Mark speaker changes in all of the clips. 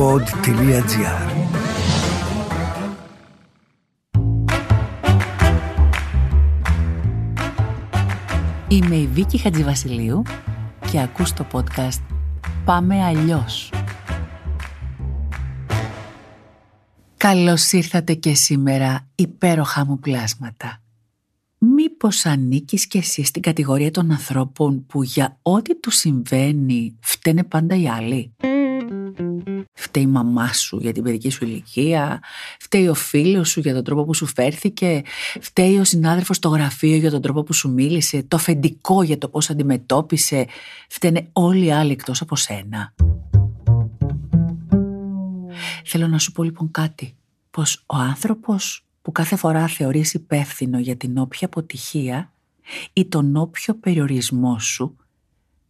Speaker 1: pod.gr
Speaker 2: Είμαι η Βίκη Χατζηβασιλείου και ακούς το podcast «Πάμε αλλιώς». Καλώς ήρθατε και σήμερα υπέροχα μου πλάσματα. Μήπως ανήκεις και εσύ στην κατηγορία των ανθρώπων που για ό,τι τους συμβαίνει φταίνε πάντα οι άλλοι; Φταίει η μαμά σου για την παιδική σου ηλικία, φταίει ο φίλος σου για τον τρόπο που σου φέρθηκε, φταίει ο συνάδελφος στο γραφείο για τον τρόπο που σου μίλησε, το αφεντικό για το πώς αντιμετώπισε, φταίνε όλοι οι άλλοι εκτός από σένα. Θέλω να σου πω λοιπόν κάτι, πως ο άνθρωπος που κάθε φορά θεωρείς υπεύθυνο για την όποια αποτυχία ή τον όποιο περιορισμό σου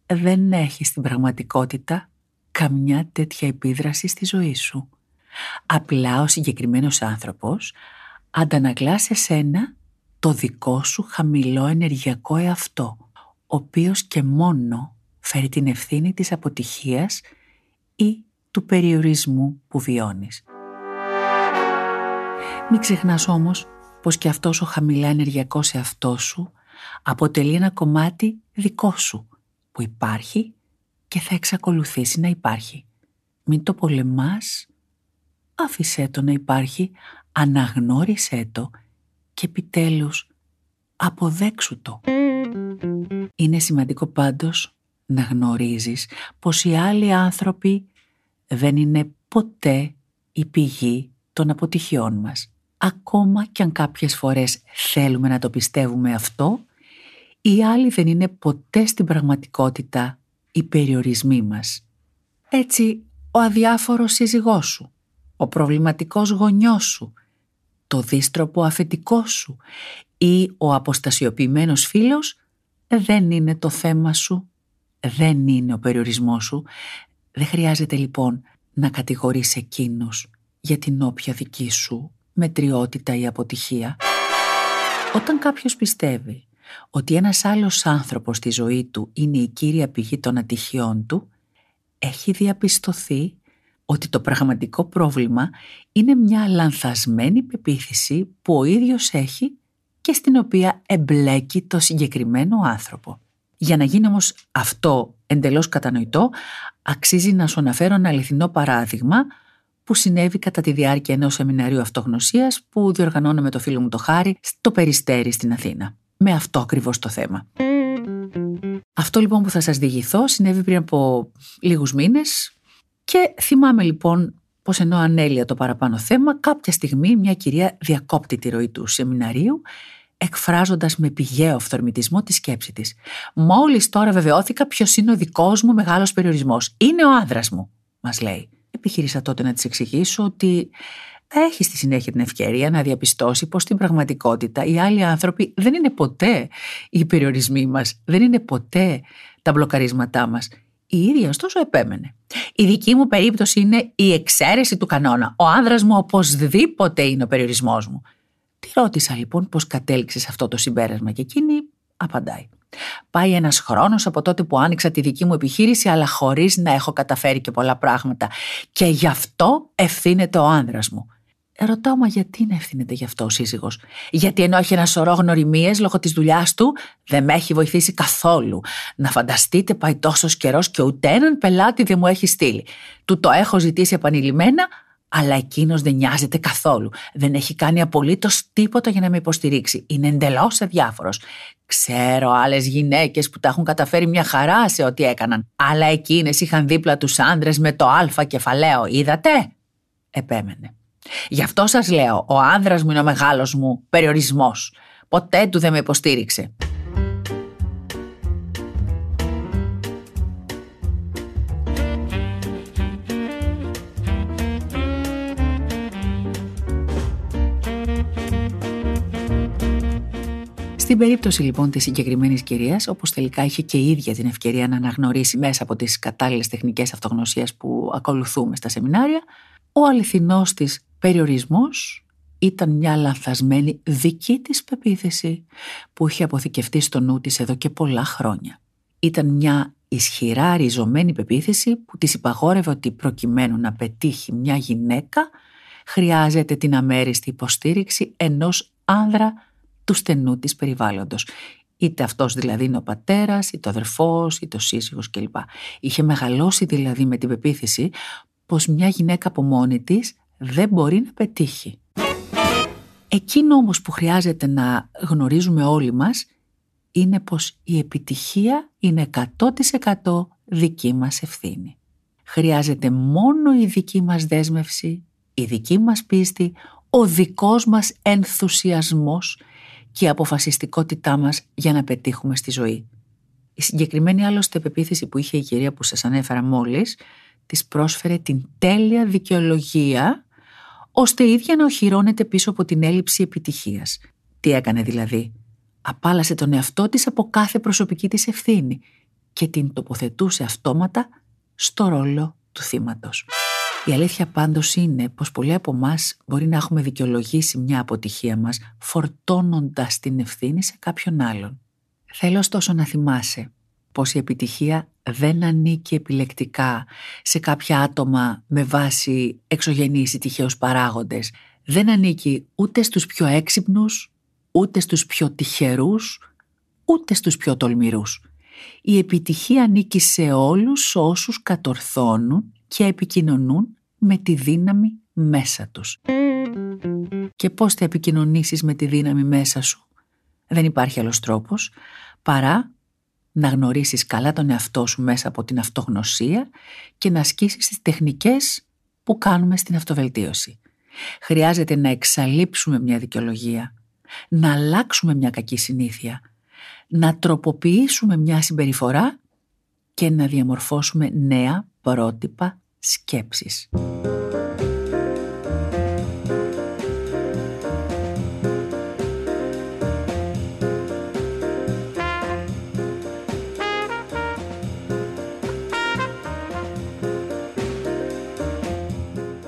Speaker 2: δεν έχει στην πραγματικότητα καμιά τέτοια επίδραση στη ζωή σου. Απλά ο συγκεκριμένος άνθρωπος αντανακλά σε σένα το δικό σου χαμηλό ενεργειακό εαυτό, ο οποίος και μόνο φέρει την ευθύνη της αποτυχίας ή του περιορισμού που βιώνεις. Μην ξεχνάς όμως πως και αυτός ο χαμηλά ενεργειακός εαυτός σου αποτελεί ένα κομμάτι δικό σου που υπάρχει και θα εξακολουθήσει να υπάρχει. Μην το πολεμάς, άφησέ το να υπάρχει, αναγνώρισέ το και επιτέλους αποδέξου το. Είναι σημαντικό πάντως να γνωρίζεις πως οι άλλοι άνθρωποι δεν είναι ποτέ η πηγή των αποτυχιών μας. Ακόμα και αν κάποιες φορές θέλουμε να το πιστεύουμε αυτό, οι άλλοι δεν είναι ποτέ στην πραγματικότητα οι περιορισμοί μας. Έτσι, ο αδιάφορος σύζυγός σου, ο προβληματικός γονιός σου, το δίστροπο αφεντικός σου ή ο αποστασιοποιημένος φίλος δεν είναι το θέμα σου, δεν είναι ο περιορισμός σου. Δεν χρειάζεται λοιπόν να κατηγορείς εκείνους για την όποια δική σου μετριότητα ή αποτυχία. Όταν κάποιος πιστεύει ότι ένας άλλος άνθρωπος στη ζωή του είναι η κύρια πηγή των ατυχιών του, έχει διαπιστωθεί ότι το πραγματικό πρόβλημα είναι μια λανθασμένη πεποίθηση που ο ίδιος έχει και στην οποία εμπλέκει το συγκεκριμένο άνθρωπο. Για να γίνει όμως αυτό εντελώς κατανοητό, αξίζει να σου αναφέρω ένα αληθινό παράδειγμα που συνέβη κατά τη διάρκεια ενός σεμιναρίου αυτογνωσίας που διοργανώνω με το φίλο μου το Χάρη στο Περιστέρι στην Αθήνα. Με αυτό ακριβώς το θέμα. Αυτό λοιπόν που θα σας διηγηθώ συνέβη πριν από λίγους μήνες και θυμάμαι λοιπόν πως ενώ ανέλυα το παραπάνω θέμα κάποια στιγμή μια κυρία διακόπτει τη ροή του σεμιναρίου εκφράζοντας με πηγαίο αυθορμητισμό τη σκέψη της. «Μόλις τώρα βεβαιώθηκα ποιος είναι ο δικός μου μεγάλος περιορισμός. Είναι ο άνδρας μου», μας λέει επιχείρησα τότε να της εξηγήσω ότι θα έχει στη συνέχεια την ευκαιρία να διαπιστώσει πως στην πραγματικότητα οι άλλοι άνθρωποι δεν είναι ποτέ οι περιορισμοί μας, δεν είναι ποτέ τα μπλοκαρίσματά μας. Η ίδια ωστόσο επέμενε. Η δική μου περίπτωση είναι η εξαίρεση του κανόνα. Ο άνδρας μου οπωσδήποτε είναι ο περιορισμός μου. Τη ρώτησα λοιπόν πώς κατέληξες αυτό το συμπέρασμα και εκείνη απαντάει. Πάει ένας χρόνος από τότε που άνοιξα τη δική μου επιχείρηση αλλά χωρίς να έχω καταφέρει και πολλά πράγματα και γι' αυτό ευθύνεται ο άνδρας μου. Ρωτάω, μα γιατί να ευθύνεται γι' αυτό ο σύζυγος; Γιατί ενώ έχει ένα σωρό γνωριμίες λόγω της δουλειάς του, δεν με έχει βοηθήσει καθόλου. Να φανταστείτε, πάει τόσος καιρός και ούτε έναν πελάτη δεν μου έχει στείλει. Του το έχω ζητήσει επανειλημμένα, αλλά εκείνος δεν νοιάζεται καθόλου. Δεν έχει κάνει απολύτως τίποτα για να με υποστηρίξει. Είναι εντελώς αδιάφορος. Ξέρω άλλες γυναίκες που τα έχουν καταφέρει μια χαρά σε ό,τι έκαναν. Αλλά εκείνες είχαν δίπλα τους άντρες με το Α κεφαλαίο. Είδατε; Επέμενε. Γι' αυτό σας λέω, ο άνδρας μου είναι ο μεγάλος μου περιορισμός. Ποτέ του δεν με υποστήριξε. Στην περίπτωση λοιπόν της συγκεκριμένης κυρίας, όπως τελικά είχε και η ίδια την ευκαιρία να αναγνωρίσει μέσα από τις κατάλληλες τεχνικές αυτογνωσίας που ακολουθούμε στα σεμινάρια, ο αληθινός της περιορισμός ήταν μια λανθασμένη δική της πεποίθηση που είχε αποθηκευτεί στο νου της εδώ και πολλά χρόνια. Ήταν μια ισχυρά ριζωμένη πεποίθηση που της υπαγόρευε ότι προκειμένου να πετύχει μια γυναίκα χρειάζεται την αμέριστη υποστήριξη ενός άνδρα του στενού της περιβάλλοντος. Είτε αυτός δηλαδή είναι ο πατέρας, είτε ο αδερφός, είτε ο σύζυγος κλπ. Είχε μεγαλώσει δηλαδή με την πεποίθηση πως μια γυναίκα από μόνη της δεν μπορεί να πετύχει. Εκείνο όμως που χρειάζεται να γνωρίζουμε όλοι μας είναι πως η επιτυχία είναι 100% δική μας ευθύνη. Χρειάζεται μόνο η δική μας δέσμευση, η δική μας πίστη, ο δικός μας ενθουσιασμός και η αποφασιστικότητά μας για να πετύχουμε στη ζωή. Η συγκεκριμένη άλλωστε πεποίθηση που είχε η κυρία που σας ανέφερα μόλις της πρόσφερε την τέλεια δικαιολογία ώστε η ίδια να οχυρώνεται πίσω από την έλλειψη επιτυχίας. Τι έκανε δηλαδή; Απάλασε τον εαυτό της από κάθε προσωπική της ευθύνη και την τοποθετούσε αυτόματα στο ρόλο του θύματος. Η αλήθεια πάντως είναι πως πολλοί από εμάς μπορεί να έχουμε δικαιολογήσει μια αποτυχία μας φορτώνοντας την ευθύνη σε κάποιον άλλον. Θέλω ωστόσο να θυμάσαι πως η επιτυχία δεν ανήκει επιλεκτικά σε κάποια άτομα με βάση εξωγενείς ή τυχαίους παράγοντες. Δεν ανήκει ούτε στους πιο έξυπνους, ούτε στους πιο τυχερούς, ούτε στους πιο τολμηρούς. Η επιτυχία ανήκει σε όλους όσους κατορθώνουν και επικοινωνούν με τη δύναμη μέσα τους. Και πώς θα επικοινωνήσεις με τη δύναμη μέσα σου; Δεν υπάρχει άλλος τρόπος παρά να γνωρίσεις καλά τον εαυτό σου μέσα από την αυτογνωσία και να ασκήσεις τις τεχνικές που κάνουμε στην αυτοβελτίωση. Χρειάζεται να εξαλείψουμε μια δικαιολογία, να αλλάξουμε μια κακή συνήθεια, να τροποποιήσουμε μια συμπεριφορά και να διαμορφώσουμε νέα πρότυπα σκέψης.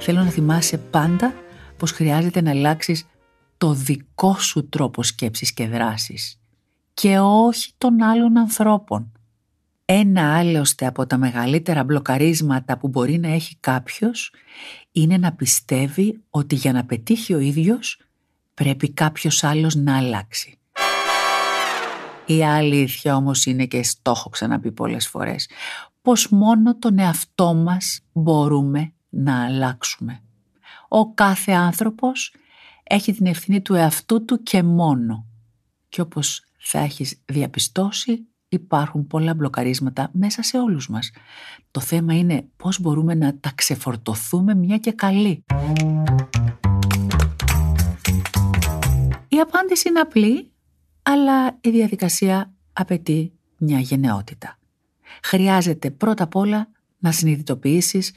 Speaker 2: Θέλω να θυμάσαι πάντα πως χρειάζεται να αλλάξεις το δικό σου τρόπο σκέψης και δράσης και όχι των άλλων ανθρώπων. Ένα άλλωστε από τα μεγαλύτερα μπλοκαρίσματα που μπορεί να έχει κάποιος είναι να πιστεύει ότι για να πετύχει ο ίδιος πρέπει κάποιος άλλος να αλλάξει. Η αλήθεια όμως είναι και στο έχω ξαναπεί πολλές φορές πως μόνο τον εαυτό μας μπορούμε να αλλάξουμε. Ο κάθε άνθρωπος έχει την ευθύνη του εαυτού του και μόνο. Και όπως θα έχεις διαπιστώσει υπάρχουν πολλά μπλοκαρίσματα μέσα σε όλους μας. Το θέμα είναι πώς μπορούμε να τα ξεφορτωθούμε μια και καλή. Η απάντηση είναι απλή, αλλά η διαδικασία απαιτεί μια γενναιότητα. Χρειάζεται πρώτα απ' όλα να συνειδητοποιήσεις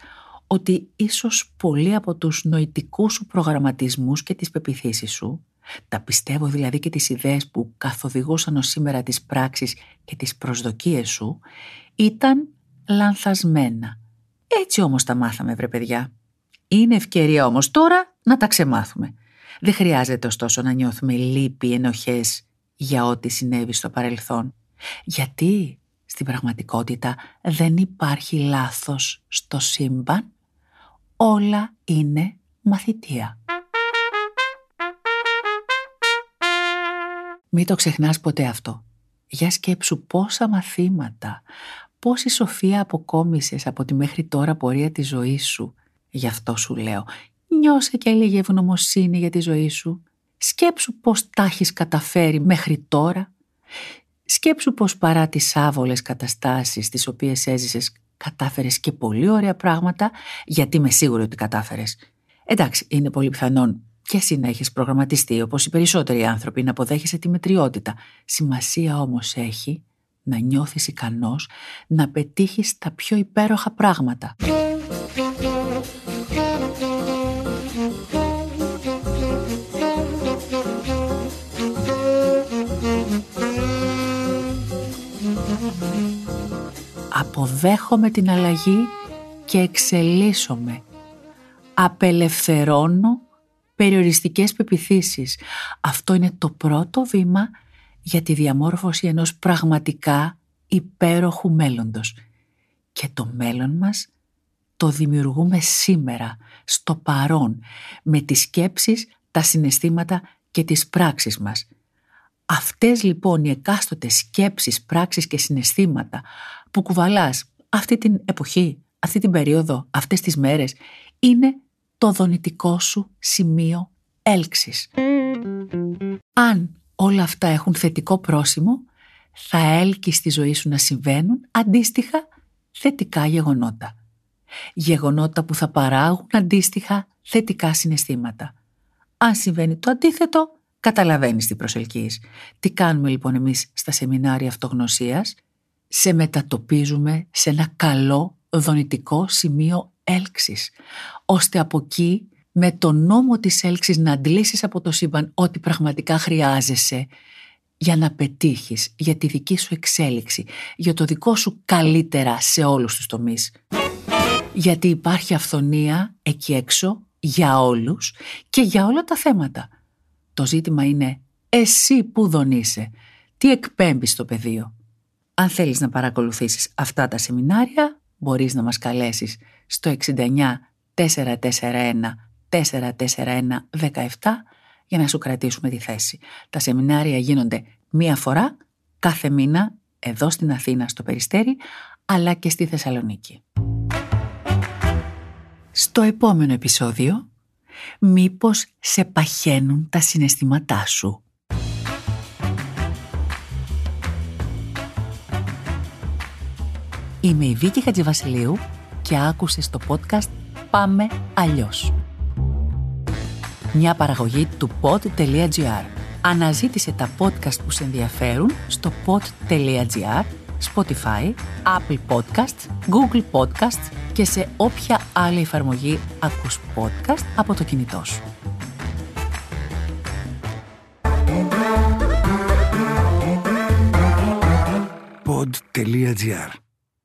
Speaker 2: ότι ίσως πολλοί από τους νοητικούς σου προγραμματισμούς και τις πεπιθήσεις σου, τα πιστεύω δηλαδή και τις ιδέες που καθοδηγούσαν ως σήμερα τις πράξεις και τις προσδοκίες σου, ήταν λανθασμένα. Έτσι όμως τα μάθαμε βρε παιδιά. Είναι ευκαιρία όμως τώρα να τα ξεμάθουμε. Δεν χρειάζεται ωστόσο να νιώθουμε λύπη, ενοχές για ό,τι συνέβη στο παρελθόν. Γιατί στην πραγματικότητα δεν υπάρχει λάθος στο σύμπαν; Όλα είναι μαθητεία. Μην το ξεχνάς ποτέ αυτό. Για σκέψου πόσα μαθήματα, πόση σοφία αποκόμισες από τη μέχρι τώρα πορεία της ζωής σου. Γι' αυτό σου λέω, νιώσε και λίγη ευγνωμοσύνη για τη ζωή σου. Σκέψου πώς τα έχεις καταφέρει μέχρι τώρα. Σκέψου πως παρά τις άβολες καταστάσεις τις οποίες έζησες κατάφερες και πολύ ωραία πράγματα, γιατί είμαι σίγουρη ότι κατάφερες. Εντάξει, είναι πολύ πιθανόν και εσύ να έχεις προγραμματιστεί όπως οι περισσότεροι άνθρωποι να αποδέχεσαι τη μετριότητα. Σημασία όμως έχει να νιώθεις ικανός να πετύχεις τα πιο υπέροχα πράγματα. Αποδέχομαι την αλλαγή και εξελίσσομαι. Απελευθερώνω περιοριστικές πεπιθήσεις. Αυτό είναι το πρώτο βήμα για τη διαμόρφωση ενός πραγματικά υπέροχου μέλλοντος. Και το μέλλον μας το δημιουργούμε σήμερα, στο παρόν, με τις σκέψεις, τα συναισθήματα και τις πράξεις μας. Αυτές λοιπόν οι εκάστοτε σκέψεις, πράξεις και συναισθήματα που κουβαλάς αυτή την εποχή, αυτή την περίοδο, αυτές τις μέρες, είναι το δονητικό σου σημείο έλξης. Αν όλα αυτά έχουν θετικό πρόσημο, θα έλκει στη ζωή σου να συμβαίνουν αντίστοιχα θετικά γεγονότα. Γεγονότα που θα παράγουν αντίστοιχα θετικά συναισθήματα. Αν συμβαίνει το αντίθετο, καταλαβαίνεις τι προσελκύεις. Τι κάνουμε λοιπόν εμείς στα σεμινάρια αυτογνωσίας, σε μετατοπίζουμε σε ένα καλό δονητικό σημείο έλξης, ώστε από εκεί με το νόμο της έλξης να αντλήσεις από το σύμπαν ό,τι πραγματικά χρειάζεσαι για να πετύχεις, για τη δική σου εξέλιξη, για το δικό σου καλύτερα σε όλους τους τομείς. Γιατί υπάρχει αυθονία εκεί έξω για όλους και για όλα τα θέματα. Το ζήτημα είναι εσύ που δονείσαι, τι εκπέμπεις στο πεδίο; Αν θέλεις να παρακολουθήσεις αυτά τα σεμινάρια, μπορείς να μας καλέσεις στο 69 441 441 17 για να σου κρατήσουμε τη θέση. Τα σεμινάρια γίνονται μία φορά κάθε μήνα εδώ στην Αθήνα στο Περιστέρι αλλά και στη Θεσσαλονίκη. Στο επόμενο επεισόδιο, μήπως σε παχαίνουν τα συναισθήματά σου. Είμαι η Βίκη Χατζηβασιλείου και άκουσες το podcast «Πάμε αλλιώς». Μια παραγωγή του pod.gr. Αναζήτησε τα podcast που σε ενδιαφέρουν στο pod.gr, Spotify, Apple Podcasts, Google Podcasts και σε όποια άλλη εφαρμογή ακούς podcast από το κινητό σου.
Speaker 1: Pod.gr.